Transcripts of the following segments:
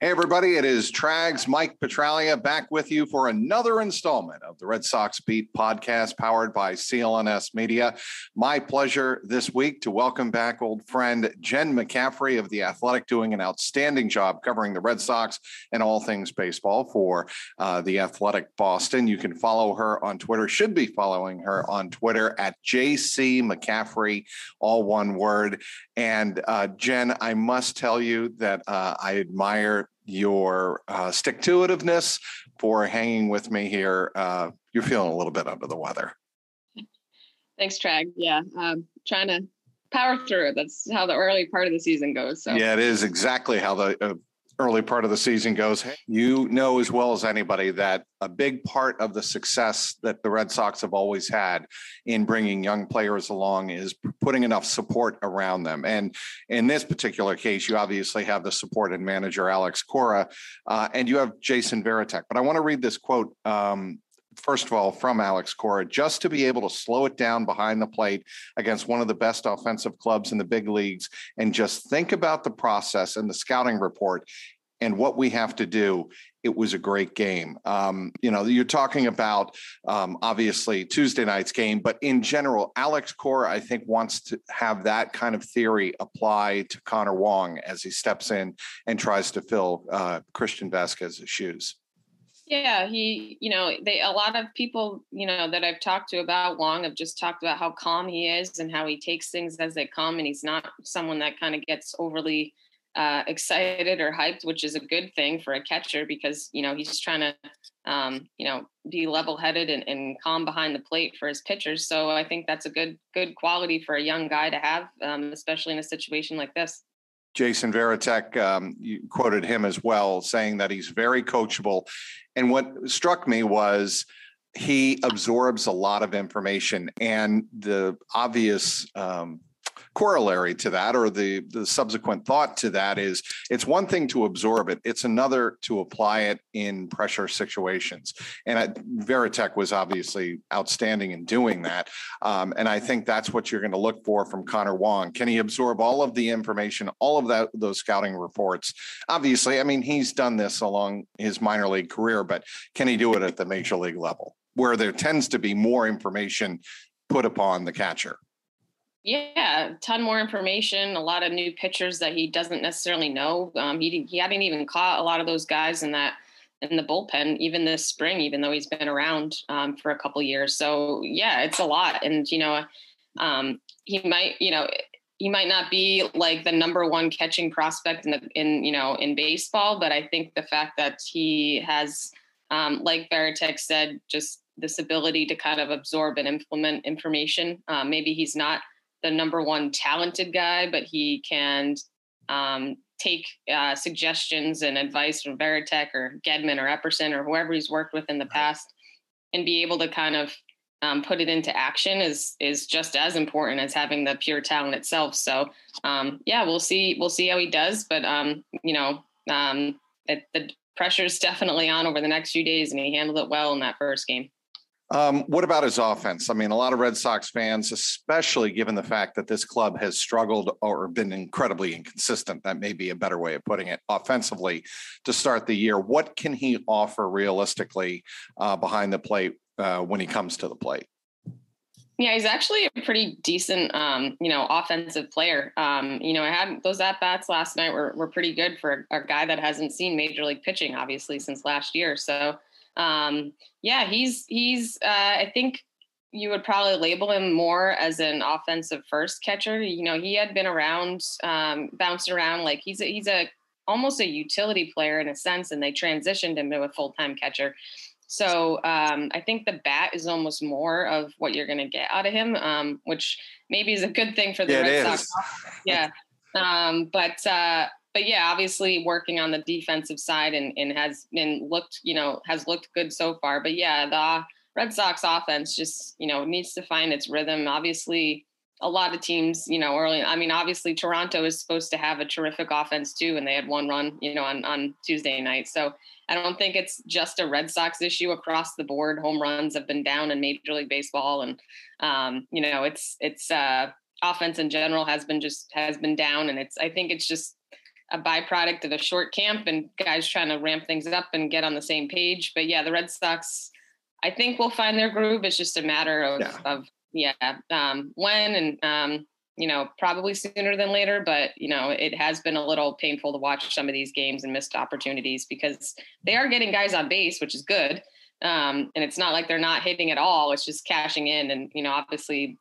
Hey, everybody, it is Trags Mike Petraglia back with you for another installment of the Red Sox Beat podcast powered by CLNS Media. My pleasure this week to welcome back old friend Jen McCaffrey of The Athletic, doing an outstanding job covering the Red Sox and all things baseball for uh, The Athletic Boston. You can follow her on Twitter, should be following her on Twitter at JC McCaffrey, all one word. And uh, Jen, I must tell you that uh, I admire your uh, stick to itiveness for hanging with me here. Uh, you're feeling a little bit under the weather. Thanks, Trag. Yeah, um, trying to power through. That's how the early part of the season goes. So yeah, it is exactly how the uh, early part of the season goes. You know as well as anybody that a big part of the success that the Red Sox have always had in bringing young players along is putting enough support around them. And in this particular case, you obviously have the support and manager Alex Cora, uh, and you have Jason Varitek. But I want to read this quote um, first of all, from Alex Cora, just to be able to slow it down behind the plate against one of the best offensive clubs in the big leagues and just think about the process and the scouting report and what we have to do it was a great game. Um, you know, you're talking about um, obviously Tuesday night's game, but in general, Alex Cora, I think, wants to have that kind of theory apply to Connor Wong as he steps in and tries to fill uh, Christian Vasquez's shoes. Yeah, he, you know, they a lot of people, you know, that I've talked to about Wong have just talked about how calm he is and how he takes things as they come, and he's not someone that kind of gets overly uh, excited or hyped, which is a good thing for a catcher because you know he's trying to, um, you know, be level-headed and, and, calm behind the plate for his pitchers. So I think that's a good good quality for a young guy to have, um, especially in a situation like this. Jason Varitek, um, you quoted him as well, saying that he's very coachable. And what struck me was he absorbs a lot of information, and the obvious um, corollary to that or the the subsequent thought to that is it's one thing to absorb it it's another to apply it in pressure situations. And I, Varitek was obviously outstanding in doing that um, and I think that's what you're going to look for from Connor Wong. Can he absorb all of the information all of that those scouting reports? Obviously I mean he's done this along his minor league career but can he do it at the major league level where there tends to be more information put upon the catcher yeah, ton more information, a lot of new pitchers that he doesn't necessarily know. Um, he he hadn't even caught a lot of those guys in that in the bullpen even this spring, even though he's been around um, for a couple years. So yeah, it's a lot, and you know, um, he might you know he might not be like the number one catching prospect in the in you know in baseball, but I think the fact that he has, um, like Varitek said, just this ability to kind of absorb and implement information. Uh, maybe he's not the number one talented guy, but he can um, take uh, suggestions and advice from Varitek or Gedman or Epperson or whoever he's worked with in the past, and be able to kind of um, put it into action is is just as important as having the pure talent itself. So um, yeah, we'll see we'll see how he does, but um, you know um, it, the pressure is definitely on over the next few days, and he handled it well in that first game. Um, what about his offense? I mean, a lot of Red Sox fans, especially given the fact that this club has struggled or been incredibly inconsistent, that may be a better way of putting it, offensively to start the year. What can he offer realistically uh, behind the plate uh, when he comes to the plate? Yeah, he's actually a pretty decent, um, you know, offensive player. Um, you know, I had those at bats last night were were pretty good for a, a guy that hasn't seen major league pitching, obviously, since last year. So um, yeah, he's he's. Uh, I think you would probably label him more as an offensive first catcher. You know, he had been around, um, bounced around like he's a, he's a almost a utility player in a sense, and they transitioned him to a full time catcher. So um, I think the bat is almost more of what you're going to get out of him, um, which maybe is a good thing for the yeah, Red Sox. Yeah, um, but uh, but yeah, obviously working on the defensive side and, and has been looked, you know, has looked good so far. But yeah, the Red Sox offense just, you know, needs to find its rhythm. Obviously, a lot of teams, you know, early. I mean, obviously Toronto is supposed to have a terrific offense too, and they had one run, you know, on on Tuesday night. So I don't think it's just a Red Sox issue across the board. Home runs have been down in Major League Baseball, and um, you know, it's it's uh, offense in general has been just has been down, and it's I think it's just a byproduct of a short camp and guys trying to ramp things up and get on the same page. But yeah, the Red Sox. I think will find their groove. It's just a matter of, yeah. of yeah, um, when and um, you know probably sooner than later. But you know it has been a little painful to watch some of these games and missed opportunities because they are getting guys on base, which is good. Um, and it's not like they're not hitting at all. It's just cashing in, and you know obviously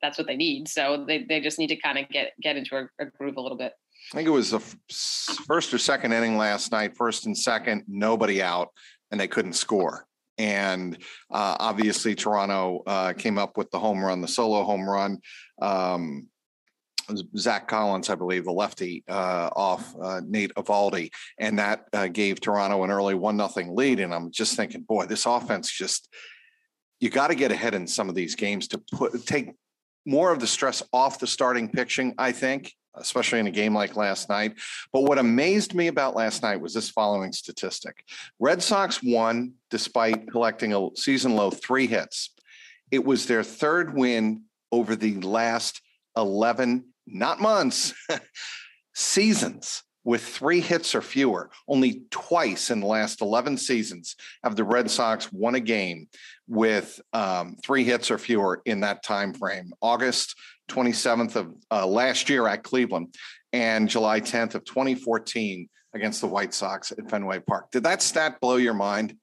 that's what they need. So they they just need to kind of get get into a, a groove a little bit. I think it was the first or second inning last night, first and second, nobody out, and they couldn't score. And uh, obviously, Toronto uh, came up with the home run, the solo home run. Um, Zach Collins, I believe, the lefty uh, off uh, Nate Eovaldi, and that uh, gave Toronto an early one nothing lead. And I'm just thinking, boy, this offense just you got to get ahead in some of these games to put take more of the stress off the starting pitching. I think especially in a game like last night. But what amazed me about last night was this following statistic Red Sox won despite collecting a season low three hits. It was their third win over the last 11, not months, seasons with three hits or fewer. Only twice in the last 11 seasons have the Red Sox won a game with um, three hits or fewer in that time frame. August 27th of uh, last year at Cleveland and July 10th of 2014 against the White Sox at Fenway Park. Did that stat blow your mind?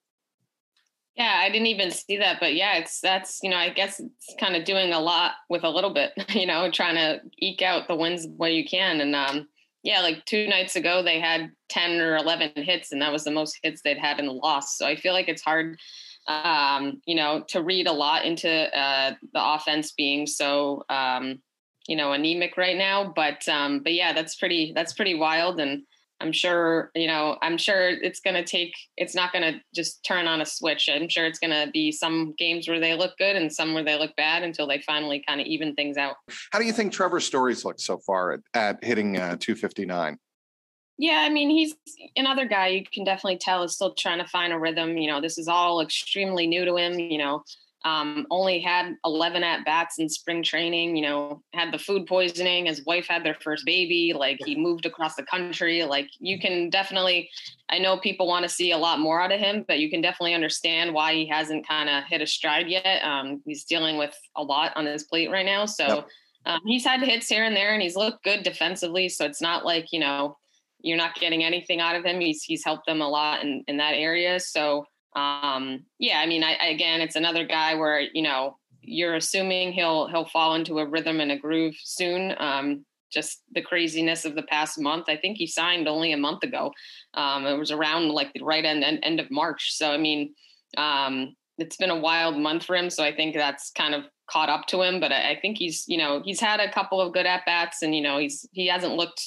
Yeah, I didn't even see that, but yeah, it's that's you know I guess it's kind of doing a lot with a little bit, you know, trying to eke out the wins where you can, and um, yeah, like two nights ago they had ten or eleven hits, and that was the most hits they'd had in the loss. So I feel like it's hard um, you know, to read a lot into uh, the offense being so, um, you know, anemic right now. But um, but yeah, that's pretty that's pretty wild, and I'm sure you know I'm sure it's going to take. It's not going to just turn on a switch. I'm sure it's going to be some games where they look good and some where they look bad until they finally kind of even things out. How do you think Trevor Story's look so far at, at hitting uh, 259? Yeah, I mean, he's another guy you can definitely tell is still trying to find a rhythm. You know, this is all extremely new to him. You know, um, only had 11 at bats in spring training, you know, had the food poisoning. His wife had their first baby. Like he moved across the country. Like you can definitely, I know people want to see a lot more out of him, but you can definitely understand why he hasn't kind of hit a stride yet. Um, he's dealing with a lot on his plate right now. So yep. um, he's had hits here and there and he's looked good defensively. So it's not like, you know, you're not getting anything out of him. He's he's helped them a lot in in that area. So um, yeah, I mean, I, again, it's another guy where you know you're assuming he'll he'll fall into a rhythm and a groove soon. Um, just the craziness of the past month. I think he signed only a month ago. Um, it was around like the right end, end end of March. So I mean, um, it's been a wild month for him. So I think that's kind of caught up to him. But I, I think he's you know he's had a couple of good at bats, and you know he's he hasn't looked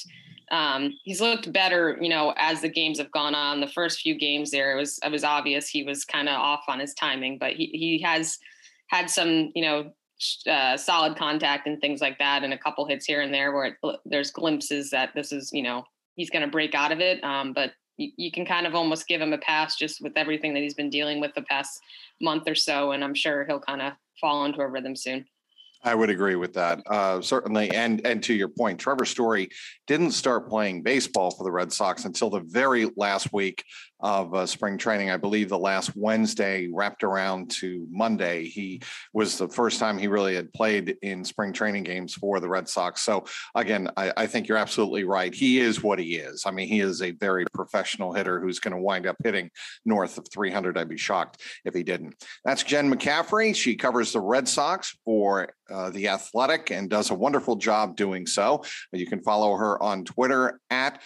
um, he's looked better, you know, as the games have gone on. The first few games there, it was it was obvious he was kind of off on his timing, but he he has had some, you know, uh, solid contact and things like that, and a couple hits here and there where it, there's glimpses that this is, you know, he's going to break out of it. Um, but you, you can kind of almost give him a pass just with everything that he's been dealing with the past month or so, and I'm sure he'll kind of fall into a rhythm soon. I would agree with that, uh, certainly. And and to your point, Trevor Story didn't start playing baseball for the Red Sox until the very last week of uh, spring training. I believe the last Wednesday wrapped around to Monday. He was the first time he really had played in spring training games for the Red Sox. So again, I, I think you're absolutely right. He is what he is. I mean, he is a very professional hitter who's going to wind up hitting north of 300. I'd be shocked if he didn't. That's Jen McCaffrey. She covers the Red Sox for uh, the Athletic and does a wonderful job doing so. You can follow her on Twitter at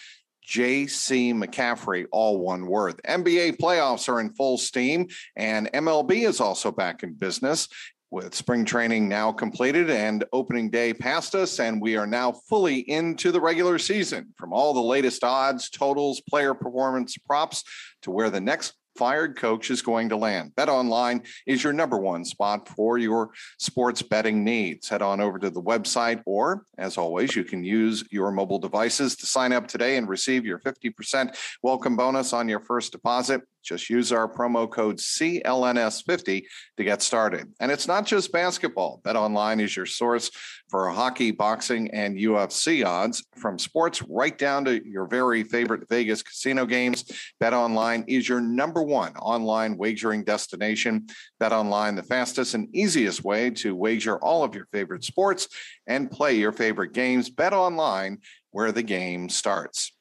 J.C. McCaffrey, all one word. NBA playoffs are in full steam, and MLB is also back in business. with spring training now completed and opening day past us, and we are now fully into the regular season. From all the latest odds, totals, player performance props to where the next fired coach is going to land. Bet online is your number one spot for your sports betting needs. Head on over to the website, or as always, you can use your mobile devices to sign up today and receive your 50% welcome bonus on your first deposit. Just use our promo code CLNS50 to get started. And it's not just basketball. Bet online is your source for hockey, boxing, and UFC odds from sports right down to your very favorite Vegas casino games. Bet online is your number one online wagering destination. Bet online, the fastest and easiest way to wager all of your favorite sports and play your favorite games. Bet online where the game starts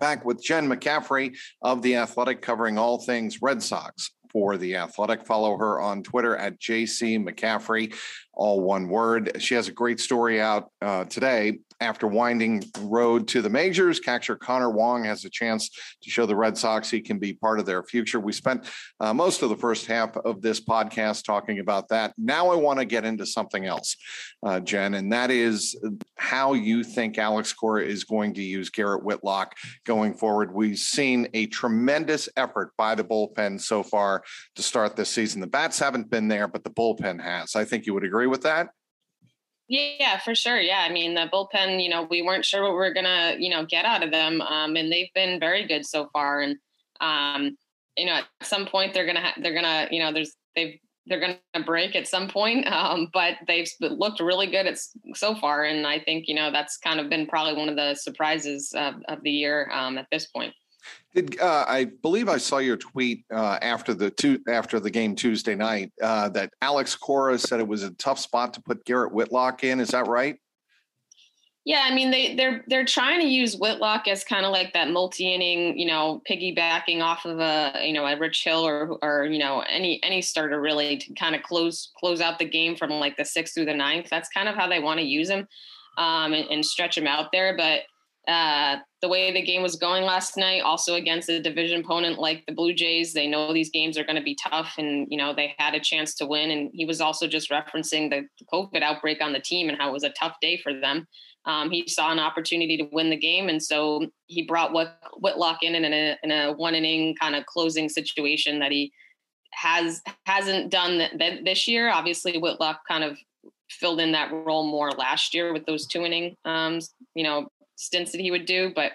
back with Jen McCaffrey of The Athletic, covering all things Red Sox for The Athletic. Follow her on Twitter at JC McCaffrey, all one word. She has a great story out uh, today after winding road to the majors, catcher Connor Wong has a chance to show the Red Sox he can be part of their future. We spent uh, most of the first half of this podcast talking about that. Now I want to get into something else, uh, Jen, and that is how you think Alex Cora is going to use Garrett Whitlock going forward. We've seen a tremendous effort by the bullpen so far to start this season. The bats haven't been there, but the bullpen has. I think you would agree with that. Yeah, for sure. Yeah, I mean the bullpen. You know, we weren't sure what we are gonna, you know, get out of them, um, and they've been very good so far. And um, you know, at some point they're gonna ha- they're gonna, you know, there's they've they're gonna break at some point, um, but they've looked really good at so far. And I think you know that's kind of been probably one of the surprises of, of the year um, at this point. Did uh, I believe I saw your tweet uh, after the two after the game Tuesday night uh, that Alex Cora said it was a tough spot to put Garrett Whitlock in? Is that right? Yeah, I mean they they're they're trying to use Whitlock as kind of like that multi-inning, you know, piggybacking off of a you know a Rich Hill or or you know any any starter really to kind of close close out the game from like the sixth through the ninth. That's kind of how they want to use him um, and, and stretch him out there. But uh, the way the game was going last night, also against a division opponent like the Blue Jays, they know these games are going to be tough, and you know they had a chance to win. And he was also just referencing the COVID outbreak on the team and how it was a tough day for them. Um, he saw an opportunity to win the game, and so he brought Whit- Whitlock in in a, in a one inning kind of closing situation that he has hasn't done this year. Obviously, Whitlock kind of filled in that role more last year with those two inning, um, you know, stints that he would do. But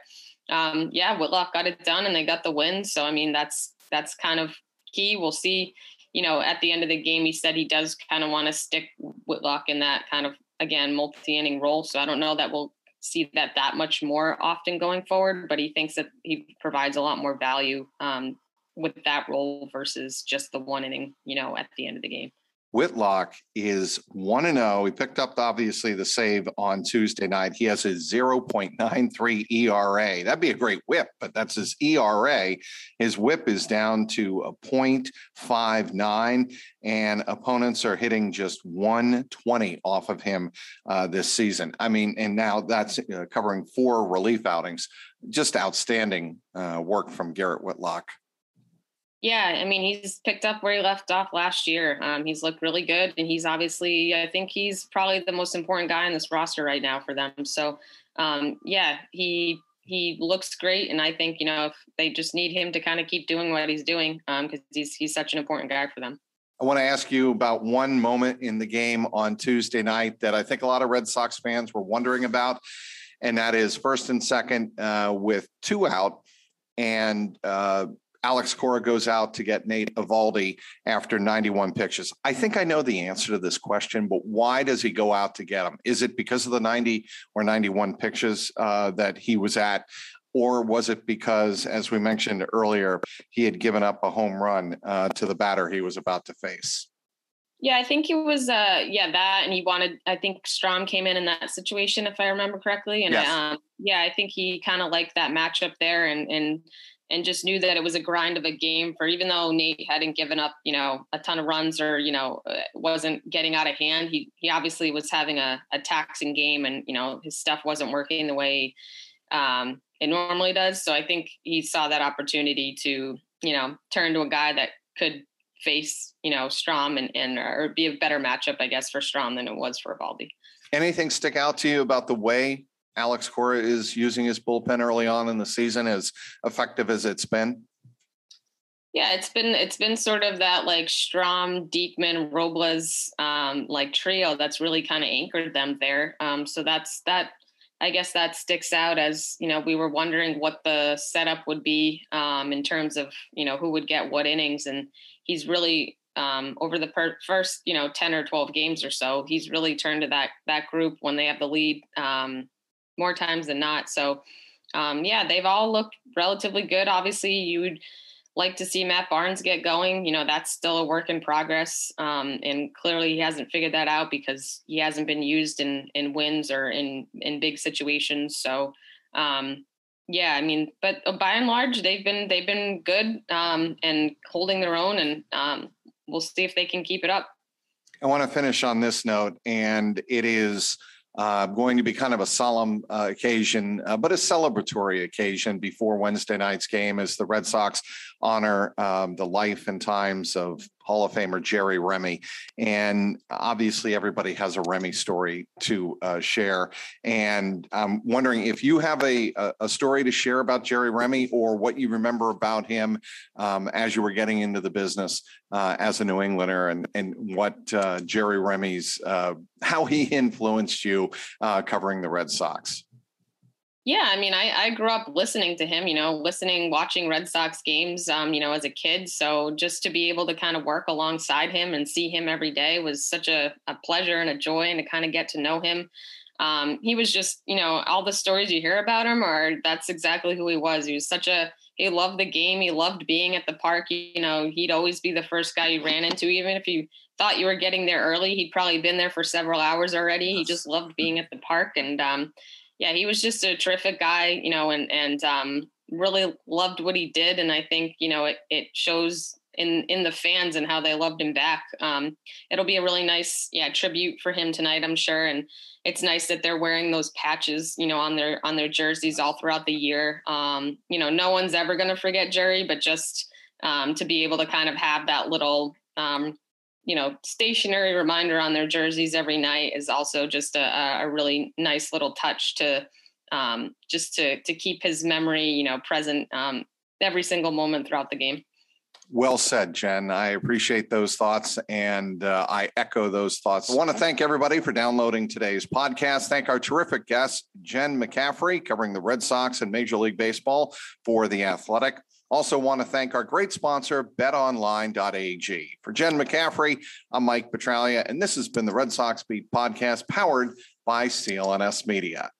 um, yeah, Whitlock got it done and they got the win. So I mean, that's that's kind of key. We'll see. You know, at the end of the game, he said he does kind of want to stick Whitlock in that kind of again multi-inning role. So I don't know that we'll see that that much more often going forward. But he thinks that he provides a lot more value um, with that role versus just the one inning. You know, at the end of the game. Whitlock is 1 and 0. He picked up obviously the save on Tuesday night. He has a 0.93 ERA. That'd be a great whip, but that's his ERA. His whip is down to a 0.59 and opponents are hitting just 120 off of him uh, this season. I mean, and now that's uh, covering four relief outings. Just outstanding uh, work from Garrett Whitlock. Yeah, I mean, he's picked up where he left off last year. Um, he's looked really good, and he's obviously, I think he's probably the most important guy in this roster right now for them. So, um, yeah, he he looks great, and I think you know if they just need him to kind of keep doing what he's doing because um, he's he's such an important guy for them. I want to ask you about one moment in the game on Tuesday night that I think a lot of Red Sox fans were wondering about, and that is first and second uh, with two out, and uh, Alex Cora goes out to get Nate Eovaldi after 91 pitches. I think I know the answer to this question, but why does he go out to get him? Is it because of the 90 or 91 pitches uh, that he was at? Or was it because, as we mentioned earlier, he had given up a home run uh, to the batter he was about to face? Yeah, I think it was uh yeah, that and he wanted I think Strahm came in in that situation if I remember correctly and yes. um yeah, I think he kind of liked that matchup there and and and just knew that it was a grind of a game for even though Nate hadn't given up, you know, a ton of runs or, you know, uh, wasn't getting out of hand. He, he obviously was having a, a taxing game and, you know, his stuff wasn't working the way um, it normally does. So I think he saw that opportunity to, you know, turn to a guy that could face, you know, Strahm and, and or be a better matchup, I guess, for Strahm than it was for Eovaldi. Anything stick out to you about the way Alex Cora is using his bullpen early on in the season, as effective as it's been? Yeah, it's been it's been sort of that like Strahm, Diekman, Robles um, like trio that's really kind of anchored them there. Um, so that's that. I guess that sticks out as you know we were wondering what the setup would be um, in terms of you know who would get what innings, and he's really um, over the per- first you know ten or twelve games or so, he's really turned to that that group when they have the lead um, more times than not. So um, yeah, they've all looked relatively good. Obviously, you would like to see Matt Barnes get going. You know, that's still a work in progress. Um, and clearly he hasn't figured that out because he hasn't been used in, in wins or in, in big situations. So, um, yeah, I mean, but by and large, they've been, they've been good, um, and holding their own and, um, we'll see if they can keep it up. I want to finish on this note and it is, uh, going to be kind of a solemn uh, occasion, uh, but a celebratory occasion before Wednesday night's game as the Red Sox honor um, the life and times of Hall of Famer Jerry Remy. And obviously, everybody has a Remy story to uh, share. And I'm wondering if you have a, a story to share about Jerry Remy or what you remember about him um, as you were getting into the business uh, as a New Englander and, and what uh, Jerry Remy's, uh, how he influenced you uh, covering the Red Sox. Yeah, I mean, I, I grew up listening to him, you know, listening, watching Red Sox games, um, you know, as a kid. So just to be able to kind of work alongside him and see him every day was such a, a pleasure and a joy and to kind of get to know him. Um, he was just, you know, all the stories you hear about him are that's exactly who he was. He was such a, he loved the game. He loved being at the park. You know, he'd always be the first guy you ran into, even if you thought you were getting there early. He'd probably been there for several hours already. He just loved being at the park. And, um, yeah, he was just a terrific guy, you know, and and um, really loved what he did, and I think you know it it shows in in the fans and how they loved him back. Um, it'll be a really nice yeah tribute for him tonight, I'm sure, and it's nice that they're wearing those patches, you know, on their on their jerseys all throughout the year. Um, you know, no one's ever going to forget Jerry, but just um, to be able to kind of have that little um, you know, stationary reminder on their jerseys every night is also just a, a really nice little touch to um, just to to keep his memory, you know, present um, every single moment throughout the game. Well said, Jen. I appreciate those thoughts and uh, I echo those thoughts. I want to thank everybody for downloading today's podcast. Thank our terrific guest, Jen McCaffrey, covering the Red Sox and Major League Baseball for The Athletic. Also, want to thank our great sponsor, betonline.ag. For Jen McCaffrey, I'm Mike Petraglia, and this has been the Red Sox Beat podcast powered by CLNS Media.